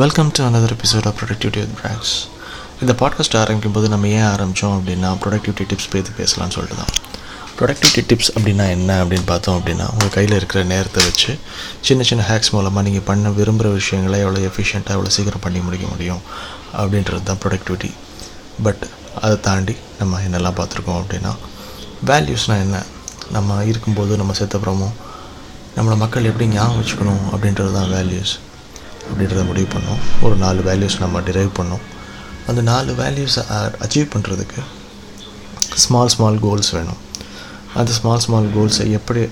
Welcome to another episode of productivity with Prax இந்த podcast ஆரம்பிக்கும் போது நம்ம ஏன் ஆரம்பித்தோம் அப்படின்னா ப்ரொடக்டிவிட்டி டிப்ஸ் பற்றி பேசலாம்னு சொல்லிட்டு தான். ப்ரொடக்டிவிட்டி டிப்ஸ் அப்படின்னா என்ன அப்படின்னு பார்த்தோம் அப்படின்னா உங்கள் கையில் இருக்கிற நேரத்தை வச்சு சின்ன சின்ன ஹேக்ஸ் மூலமாக நீங்கள் பண்ண விரும்புகிற விஷயங்களை எவ்வளோ எஃபிஷியண்ட்டாக எவ்வளோ சீக்கிரம் பண்ணி முடிக்க முடியும் அப்படின்றது தான் ப்ரொடக்டிவிட்டி பட் அதை தாண்டி நம்ம என்னெல்லாம் பார்த்துருக்கோம் அப்படின்னா வேல்யூஸ்னால் என்ன? நம்ம இருக்கும்போது நம்ம செத்தப்புறமோ நம்மளை மக்கள் எப்படி ஞாபகம் வச்சுக்கணும் அப்படின்றது தான் வேல்யூஸ் அப்படின்றத முடிவு பண்ணோம். ஒரு நாலு வேல்யூஸ் நம்ம டிரைவ் பண்ணோம். அந்த நாலு வேல்யூஸை அச்சீவ் பண்ணுறதுக்கு ஸ்மால் ஸ்மால் கோல்ஸ் வேணும். அந்த ஸ்மால் ஸ்மால் கோல்ஸை எப்படி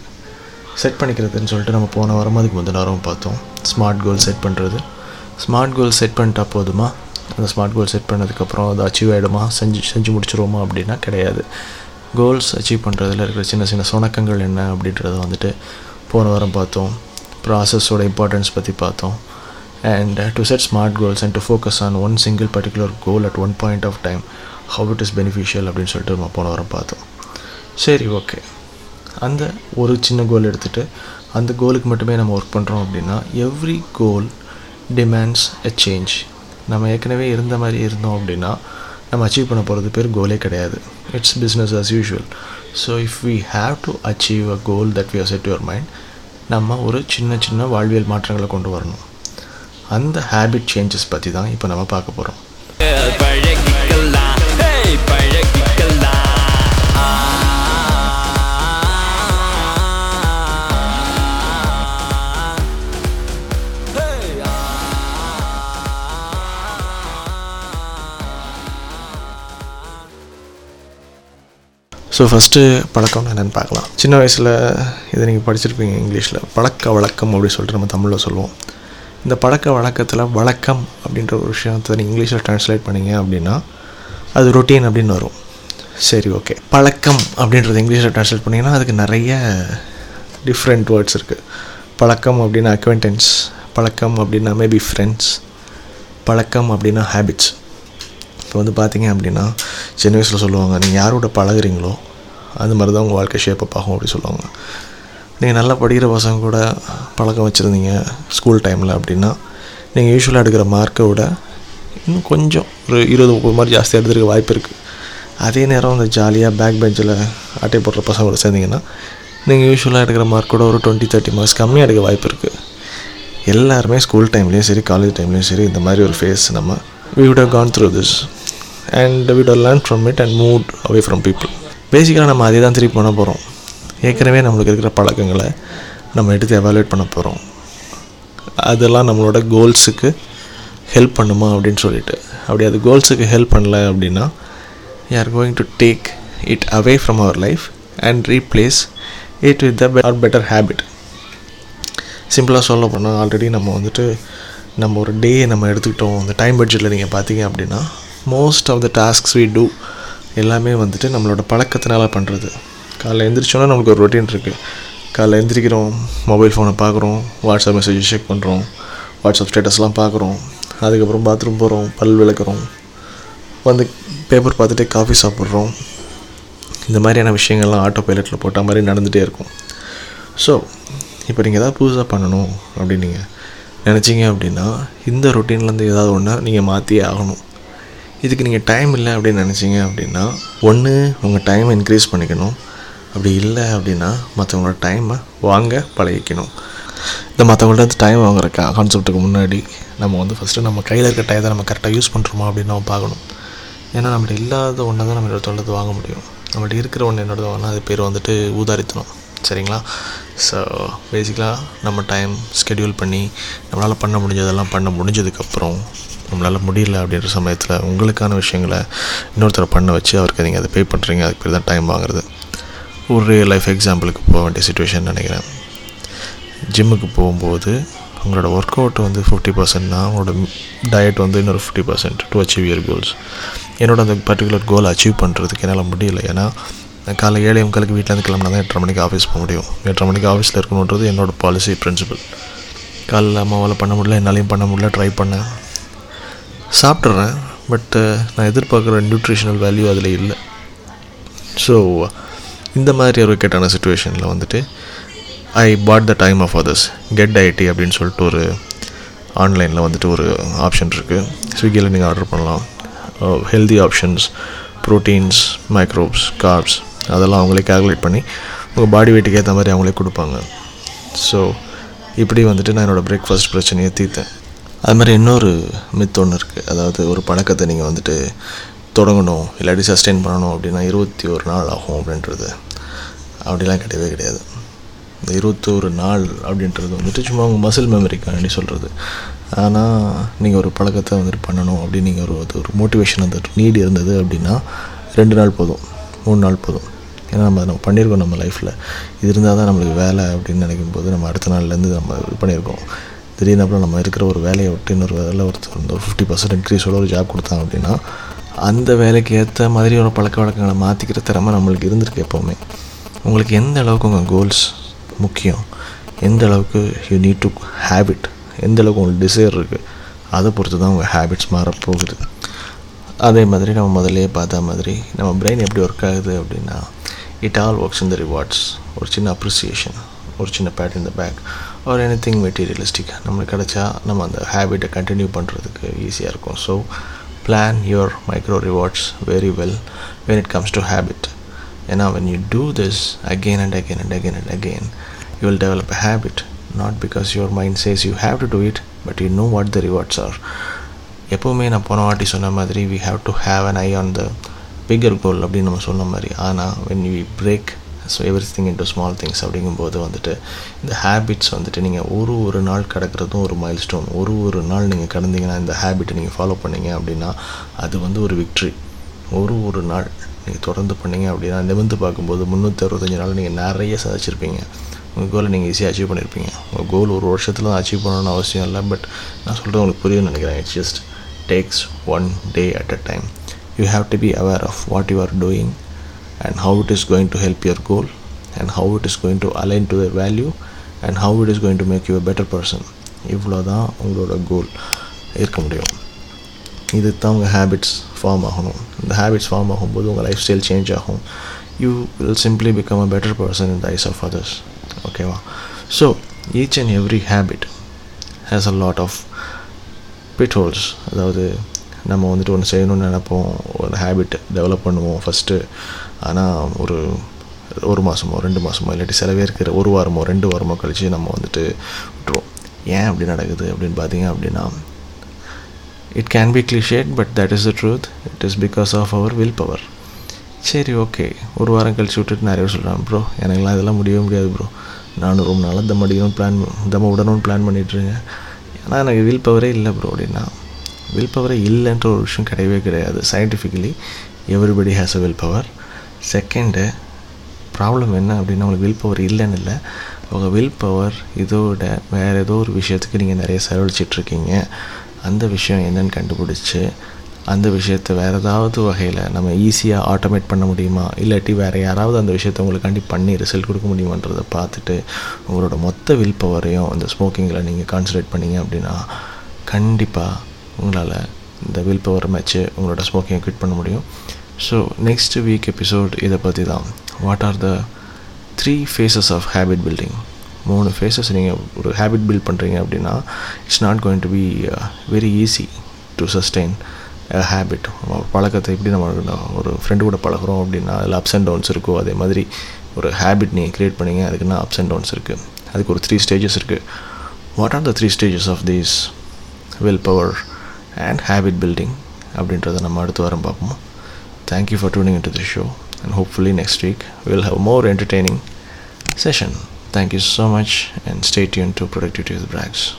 செட் பண்ணிக்கிறதுன்னு சொல்லிட்டு நம்ம போன வாரமாக அதுக்கு முந்தின வாரம் பார்த்தோம். ஸ்மார்ட் கோல் செட் பண்ணுறது ஸ்மார்ட் கோல் செட் பண்ணிட்டா போதுமா? அந்த ஸ்மார்ட் கோல் செட் பண்ணதுக்கப்புறம் அது அச்சீவ் ஆகிடுமா செஞ்சு செஞ்சு முடிச்சிருவோமா? அப்படின்னா கிடையாது. கோல்ஸ் அச்சீவ் பண்ணுறதுல இருக்கிற சின்ன சின்ன சுணக்கங்கள் என்ன அப்படின்றத வந்துட்டு போன வாரம் பார்த்தோம். ப்ராசஸோட இம்பார்ட்டன்ஸ் பற்றி பார்த்தோம். And to set smart goals and to focus on one single particular goal at one point of time how it is beneficial அப்படின்னு சொல்லிட்டு நம்ம போன வாரம் பார்த்தோம். சரி ஓகே அந்த ஒரு சின்ன கோல் எடுத்துகிட்டு அந்த கோலுக்கு மட்டுமே நம்ம ஒர்க் பண்ணுறோம் அப்படின்னா every goal demands a change நம்ம ஏற்கனவே இருந்த மாதிரி இருந்தோம் அப்படின்னா நம்ம அச்சீவ் பண்ண போகிறது பேர் கோலே கிடையாது. It's business as usual so if we have to achieve a goal that we set your mind நம்ம ஒரு சின்ன சின்ன வாழ்வியல் மாற்றங்களை கொண்டு வரணும். அந்த ஹேபிட் சேஞ்சஸ் பற்றி தான் இப்போ நம்ம பார்க்க போகிறோம் ஸோ ஃபஸ்ட்டு பழக்கம்னு என்னென்னு பார்க்கலாம். சின்ன வயசில் இதை நீங்கள் படிச்சிருப்பீங்க இங்கிலீஷில். பழக்க வழக்கம் அப்படி சொல்லிட்டு நம்ம தமிழில் சொல்லுவோம். இந்த பழக்க வழக்கத்தில் வழக்கம் அப்படின்ற ஒரு விஷயத்தை நீங்கள் இங்கிலீஷில் ட்ரான்ஸ்லேட் பண்ணீங்க அப்படின்னா அது ரொட்டீன் அப்படின்னு வரும். சரி ஓகே பழக்கம் அப்படின்றது இங்கிலீஷில் ட்ரான்ஸ்லேட் பண்ணிங்கன்னா அதுக்கு நிறைய டிஃப்ரெண்ட் வேர்ட்ஸ் இருக்குது பழக்கம் அப்படின்னா அக்வெண்டன்ஸ் பழக்கம் அப்படின்னா மேபி ஃப்ரெண்ட்ஸ் பழக்கம் அப்படின்னா ஹேபிட்ஸ் இப்போ வந்து பார்த்தீங்க அப்படின்னா சின்ன வயசில் சொல்லுவாங்க நீங்கள் யாரோட பழகுறீங்களோ அது மாதிரி தான் உங்கள் வாழ்க்கை ஷேப்பப் ஆகும் அப்படி சொல்லுவாங்க. நீங்கள் நல்லா படிக்கிற பசங்க கூட பழக்கம் வச்சுருந்தீங்க ஸ்கூல் டைமில் அப்படின்னா நீங்கள் யூஸ்வலாக எடுக்கிற மார்க்கை விட இன்னும் கொஞ்சம் ஒரு இருபது முப்பது மார்க் ஜாஸ்தியாக எடுத்துருக்க வாய்ப்பு இருக்குது அதே நேரம் அந்த ஜாலியாக பேக் பெஞ்சில் அட்டை போடுற பசங்க கூட சேர்ந்தீங்கன்னா நீங்கள் யூஸ்வலாக எடுக்கிற மார்க் கூட ஒரு டுவெண்ட்டி தேர்ட்டி மார்க்ஸ் கம்மியாக எடுக்க வாய்ப்பு இருக்குது எல்லாருமே ஸ்கூல் டைம்லேயும் சரி காலேஜ் டைம்லேயும் சரி இந்த மாதிரி ஒரு ஃபேஸ் நம்ம we would have gone through this and we would learn from it and move away from people பேசிக்கலாக நம்ம அதே தான் திருப்பி பண்ண போகிறோம் ஏற்கனவே நம்மளுக்கு இருக்கிற பழக்கங்களை நம்ம எடுத்து எவாலுவேட் பண்ண போகிறோம் அதெல்லாம் நம்மளோட கோல்ஸுக்கு ஹெல்ப் பண்ணுமா அப்படின்னு சொல்லிட்டு. அப்படி அது கோல்ஸுக்கு ஹெல்ப் பண்ணல அப்படின்னா are going to take it away from our life and replace it with the are better habit சிம்பிளாக சொல்ல போனால் ஆல்ரெடி நம்ம வந்துட்டு நம்ம ஒரு டே நம்ம எடுத்துக்கிட்டோம். அந்த டைம் பட்ஜெட்டில் நீங்கள் பார்த்தீங்க அப்படின்னா most of the tasks we do எல்லாமே வந்துட்டு நம்மளோட பழக்கத்தினால பண்ணுறது காலைல எழுந்திரிச்சோன்னா நமக்கு ஒரு ரொட்டீன் இருக்குது காலைல எழுந்திரிக்கிறோம் மொபைல் ஃபோனை பார்க்குறோம் வாட்ஸ்அப் மெசேஜ் செக் பண்ணுறோம் வாட்ஸ்அப் ஸ்டேட்டஸ்லாம் பார்க்குறோம். அதுக்கப்புறம் பாத்ரூம் போகிறோம் பல் விளக்குறோம். வந்து பேப்பர் பார்த்துட்டே காஃபி சாப்பிட்றோம். இந்த மாதிரியான விஷயங்கள்லாம் ஆட்டோ பைலட்டில் போட்ட மாதிரி நடந்துகிட்டே இருக்கும். ஸோ இப்போ நீங்கள் எதாவது புதுசாக பண்ணணும் அப்படின்னு நீங்கள் நினச்சிங்க அப்படின்னா இந்த ரொட்டீன்லேருந்து ஏதாவது ஒன்று நீங்கள் மாற்றியே ஆகணும். இதுக்கு நீங்கள் டைம் இல்லை அப்படின்னு நினச்சிங்க அப்படின்னா ஒன்று உங்கள் டைம் இன்க்ரீஸ் பண்ணிக்கணும். அப்படி இல்லை அப்படின்னா மற்றவங்களோட டைமை வாங்க பழகிக்கணும். இந்த மற்றவங்கள்ட்ட டைம் வாங்குற கான்செப்ட்டுக்கு முன்னாடி நம்ம வந்து ஃபஸ்ட்டு நம்ம கையில் இருக்க டயத்தை நம்ம கரெக்டாக யூஸ் பண்ணுறோமா அப்படின்னு நம்ம பார்க்கணும். ஏன்னா நம்மள்ட்ட இல்லாத ஒன்றை தான் நம்ம இன்னொருத்தவங்களது வாங்க முடியும். நம்மள்ட்ட இருக்கிற ஒன்று என்னோட வாங்கினா அது பேர் வந்துட்டு ஊதாரித்தனம். சரிங்களா? ஸோ பேசிக்கலாக நம்ம டைம் ஸ்கெடியூல் பண்ணி நம்மளால் பண்ண முடிஞ்சதெல்லாம் பண்ண முடிஞ்சதுக்கப்புறம் நம்மளால் முடியல அப்படின்ற சமயத்தில் உங்களுக்கான விஷயங்களை இன்னொருத்தரை பண்ண வச்சு அவருக்கு நீங்கள் அதை பே பண்ணுறீங்க அதுக்கு பேர் தான் டைம் வாங்குறது. ஒரு ரியல் லைஃப் எக்ஸாம்பிளுக்கு போக வேண்டிய சுச்சுவேஷன் நினைக்கிறேன். ஜிம்முக்கு போகும்போது உங்களோட ஒர்க் அவுட் வந்து ஃபிஃப்டி பர்சன்ட்னா உங்களோட டயட் வந்து இன்னொரு fifty percent to achieve year goals என்னோட அந்த பர்டிகுலர் கோல் அச்சீவ் பண்ணுறதுக்கு என்னால் முடியல. ஏன்னா நான் காலை ஏழை முக்காலுக்கு வீட்டிலேருந்து கிளம்புனா தான் எட்டரை மணிக்கு ஆஃபீஸ் போக முடியும். எட்டரை மணிக்கு ஆஃபீஸில் இருக்கணுன்றது என்னோடய பாலிசி பிரின்சிபல் காலைல அம்மாவால் பண்ண முடியல என்னாலையும் பண்ண முடியல ட்ரை பண்ணேன். சாப்பிட்றேன் பட்டு நான் எதிர்பார்க்குற நியூட்ரிஷனல் வேல்யூ அதில் இல்லை. ஸோ இந்த மாதிரி ஒரு கெட்டான சுச்சுவேஷனில் வந்துட்டு I put the time of others get it அப்படின்னு சொல்லிட்டு ஒரு ஆன்லைனில் வந்துட்டு ஒரு ஆப்ஷன் இருக்குது ஸ்விக்கியில் நீங்கள் ஆர்டர் பண்ணலாம். Healthy options proteins microbes carbs அதெல்லாம் அவங்களே கால்குலேட் பண்ணி உங்கள் பாடி வெயிட்டுக்கு ஏற்ற மாதிரி அவங்களே கொடுப்பாங்க. ஸோ இப்படி வந்துட்டு நான் என்னோடய பிரேக்ஃபாஸ்ட் பிரச்சனையை தீர்த்தேன். அது மாதிரி இன்னொரு மித் ஒன்று இருக்குது அதாவது ஒரு பழக்கத்தை நீங்கள் வந்துட்டு தொடங்கணும் இல்லாட்டி சஸ்டெயின் பண்ணணும் அப்படின்னா இருபத்தி ஒரு நாள் ஆகும் அப்படின்றது. அப்படிலாம் கிடையவே கிடையாது. இந்த இருபத்தோரு நாள் அப்படின்றது வந்துட்டு சும்மா உங்கள் மசில் மெமரிக்காண்டி சொல்கிறது ஆனால் நீங்கள் ஒரு பழக்கத்தை வந்துட்டு பண்ணணும் அப்படின்னு நீங்கள் ஒரு அது ஒரு மோட்டிவேஷன் அந்த நீடு இருந்தது அப்படின்னா ரெண்டு நாள் போதும் மூணு நாள் போதும். ஏன்னா நம்ம நம்ம பண்ணியிருக்கோம் நம்ம லைஃப்பில் இது இருந்தால் தான் நம்மளுக்கு வேலை அப்படின்னு நினைக்கும் போது நம்ம அடுத்த நாள்லேருந்து நம்ம இது பண்ணியிருக்கோம். திடீர்னு அப்புறம் நம்ம இருக்கிற ஒரு வேலையை விட்டு இன்னொரு வேலை ஒருத்தர் வந்து ஒரு ஃபிஃப்டி பர்சன்ட் இன்க்ரீஸோட ஒரு ஜாப் கொடுத்தாங்க அப்படின்னா அந்த வேலைக்கு ஏற்ற மாதிரி ஒரு பழக்க வழக்கங்களை மாற்றிக்கிற திறமை நம்மளுக்கு இருந்திருக்கு எப்போவுமே. உங்களுக்கு எந்த அளவுக்கு உங்கள் கோல்ஸ் முக்கியம்? எந்த அளவுக்கு யூ நீட் டு ஹேபிட் எந்த அளவுக்கு உங்களுக்கு டிசைர் இருக்குது அதை பொறுத்து தான் உங்கள் ஹேபிட்ஸ் மாறப்போகுது அதே மாதிரி நம்ம முதலே பார்த்த மாதிரி நம்ம பிரெயின் எப்படி ஒர்க் ஆகுது அப்படின்னா it all works in the rewards ஒரு சின்ன அப்ரிசியேஷன் ஒரு சின்ன பேட் இன் த பேக் ஒரு எனி திங் மெட்டீரியலிஸ்டிக் நம்மளுக்கு கிடச்சா நம்ம அந்த ஹேபிட்டை கண்டினியூ பண்ணுறதுக்கு ஈஸியாக இருக்கும். So plan your micro rewards very well when it comes to habit ஏன்னா when you do this again and again and again and again you will develop a habit not because your mind says you have to do it but you know what the rewards are எப்போவுமே நான் போன வாட்டி சொன்ன மாதிரி we have to have an eye on the bigger goal அப்படின்னு நம்ம சொன்ன மாதிரி. ஆனால் when you break so everything into small things அப்படிங்கும்போது வந்துட்டு இந்த ஹேபிட்ஸ் வந்துட்டு நீங்கள் ஒரு ஒரு நாள் கிடக்கிறதும் ஒரு மைல் ஸ்டோன் ஒரு ஒரு நாள் நீங்கள் கடந்தீங்கன்னா இந்த ஹேபிட்டை நீங்கள் ஃபாலோ பண்ணீங்க அப்படின்னா அது வந்து ஒரு விக்ட்ரி ஒரு ஒரு நாள். நீங்கள் தொடர்ந்து பண்ணீங்க அப்படின்னா நிமிர்ந்து பார்க்கும்போது முந்நூற்றி அறுபத்தஞ்சு நாள் நீங்கள் நிறைய சாதிச்சிருப்பீங்க. உங்கள் கோலை நீங்கள் ஈஸியாக அச்சீவ் பண்ணியிருப்பீங்க உங்கள் கோல் ஒரு வருஷத்தில் தான் அச்சீவ் பண்ணணும்னு அவசியம் இல்லை பட் நான் சொல்கிறது உங்களுக்கு புரியும்னு நினைக்கிறேன். It's just takes one day at a time you have to be aware of what you are doing and how it is going to help your goal and how it is going to align to the value and how it is going to make you a better person இவ்வளோ தான் உங்களோட கோல் இருக்க முடியும். இது தான் உங்கள் habits form ஆகணும். இந்த ஹேபிட்ஸ் ஃபார்ம் ஆகும்போது உங்கள் லைஃப் ஸ்டைல் சேஞ்ச் ஆகும் you will simply become a better person in the eyes of others ஓகேவா so each and every habit has a lot of pit holes அதாவது நம்ம வந்துட்டு ஒன்று செய்யணும்னு நினைப்போம். ஒரு ஹேபிட் டெவலப் பண்ணுவோம் ஃபஸ்ட்டு ஆனால் ஒரு ஒரு மாதமோ ரெண்டு மாதமோ இல்லாட்டி சில இருக்கிற ஒரு வாரமோ ரெண்டு வாரமோ கழித்து நம்ம வந்துட்டு விட்டுருவோம். ஏன் அப்படி நடக்குது அப்படின்னு பார்த்தீங்க அப்படின்னா it can be cliched but that is the truth it is because of our willpower சரி ஓகே ஒரு வாரம் கழிச்சு விட்டுட்டு நிறைய பேர் சொல்கிறான் ப்ரோ எனக்குலாம் இதெல்லாம் முடியவே முடியாது ப்ரோ நானும் ரொம்ப நாளாக தம் அடிக்கணும் பிளான் தம் விடணும்னு பிளான் பண்ணிட்டுருக்கேன் ஆனால் எனக்கு வில் பவரே இல்லை ப்ரோ அப்படின்னா. வில் பவரே இல்லைன்ற ஒரு விஷயம் கிடையவே கிடையாது. Scientifically everybody has a willpower second problem என்ன அப்படின்னா உங்களுக்கு வில் பவர் இல்லைன்னு இல்லை. உங்கள் வில் பவர் இதோட வேறு ஏதோ ஒரு விஷயத்துக்கு நீங்கள் நிறைய செலவழிச்சிட்ருக்கீங்க அந்த விஷயம் என்னன்னு கண்டுபிடிச்சி அந்த விஷயத்தை வேறு ஏதாவது வகையில் நம்ம ஈஸியாக ஆட்டோமேட் பண்ண முடியுமா? இல்லாட்டி வேறு யாராவது அந்த விஷயத்தை உங்களுக்காண்டி பண்ணி ரிசல்ட் கொடுக்க முடியுமான்றதை பார்த்துட்டு உங்களோட மொத்த வில் பவரையும் அந்த ஸ்மோக்கிங்கில் நீங்கள் கான்சன்ட்ரேட் பண்ணீங்க அப்படின்னா கண்டிப்பாக உங்களால் இந்த வில் பவர் மேட்ச்சு உங்களோட ஸ்மோக்கிங்கை குவிட் பண்ண முடியும். ஸோ நெக்ஸ்ட் வீக் எபிசோட் இதை பற்றி தான் what are the three phases of habit building மூணு ஃபேஸஸ் நீங்கள் ஒரு ஹேபிட் பில்ட் பண்ணுறீங்க அப்படின்னா it's not going to be very easy to sustain habit பழக்கத்தை எப்படி நம்ம ஒரு ஃப்ரெண்டு கூட பழகிறோம் அப்படின்னா அதில் அப்ஸ் அண்ட் டவுன்ஸ் இருக்கோ அதே மாதிரி ஒரு ஹேபிட் நீங்கள் க்ரியேட் பண்ணிங்க அதுக்குன்னா அப்ஸ் அண்ட் டவுன்ஸ் இருக்குது அதுக்கு ஒரு த்ரீ ஸ்டேஜஸ் இருக்குது what are the three stages of these willpower and habit building அப்படின்றத நம்ம அடுத்து வாரம் பார்ப்போம். Thank you for tuning to the show and hopefully next week will have more entertaining session. Thank you so much and stay tuned to Productivity with Brags.